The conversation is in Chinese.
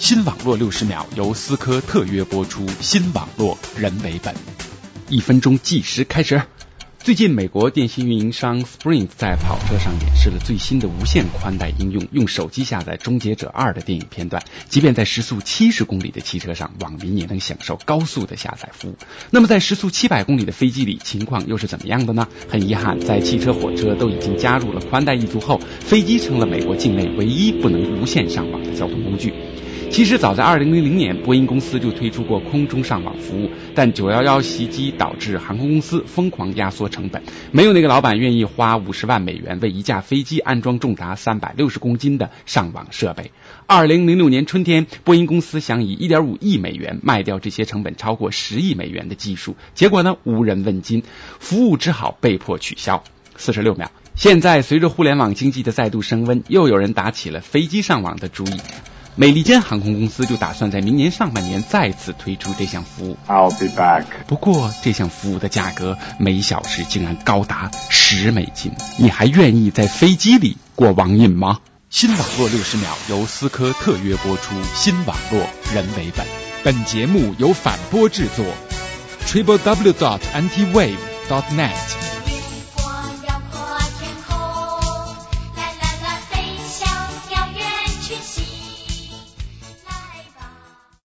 新网络六十秒由思科特约播出，新网络人为本，一分钟计时开始。最近，美国电信运营商 Sprint 在跑车上演示了最新的无线宽带应用，用手机下载《终结者二》的电影片段，即便在时速七十公里的汽车上，网民也能享受高速的下载服务。那么，在时速七百公里的飞机里，情况又是怎么样的呢？很遗憾，在汽车、火车都已经加入了宽带一族后，飞机成了美国境内唯一不能无线上网的交通工具。其实早在二零零零年，波音公司就推出过空中上网服务，但九幺幺袭击导致航空公司疯狂压缩成本，没有那个老板愿意花五十万美元为一架飞机安装重达三百六十公斤的上网设备。二零零六年春天，波音公司想以一点五亿美元卖掉这些成本超过十亿美元的技术，结果呢无人问津，服务只好被迫取消。四十六秒。现在随着互联网经济的再度升温，又有人打起了飞机上网的主意。美利坚航空公司就打算在明年上半年再次推出这项服务。I'll be back。不过这项服务的价格每小时竟然高达十美金，你还愿意在飞机里过网瘾吗？新网络六十秒由思科特约播出，新网络人为本。本节目由反播制作，triple w dot antiwave dot net。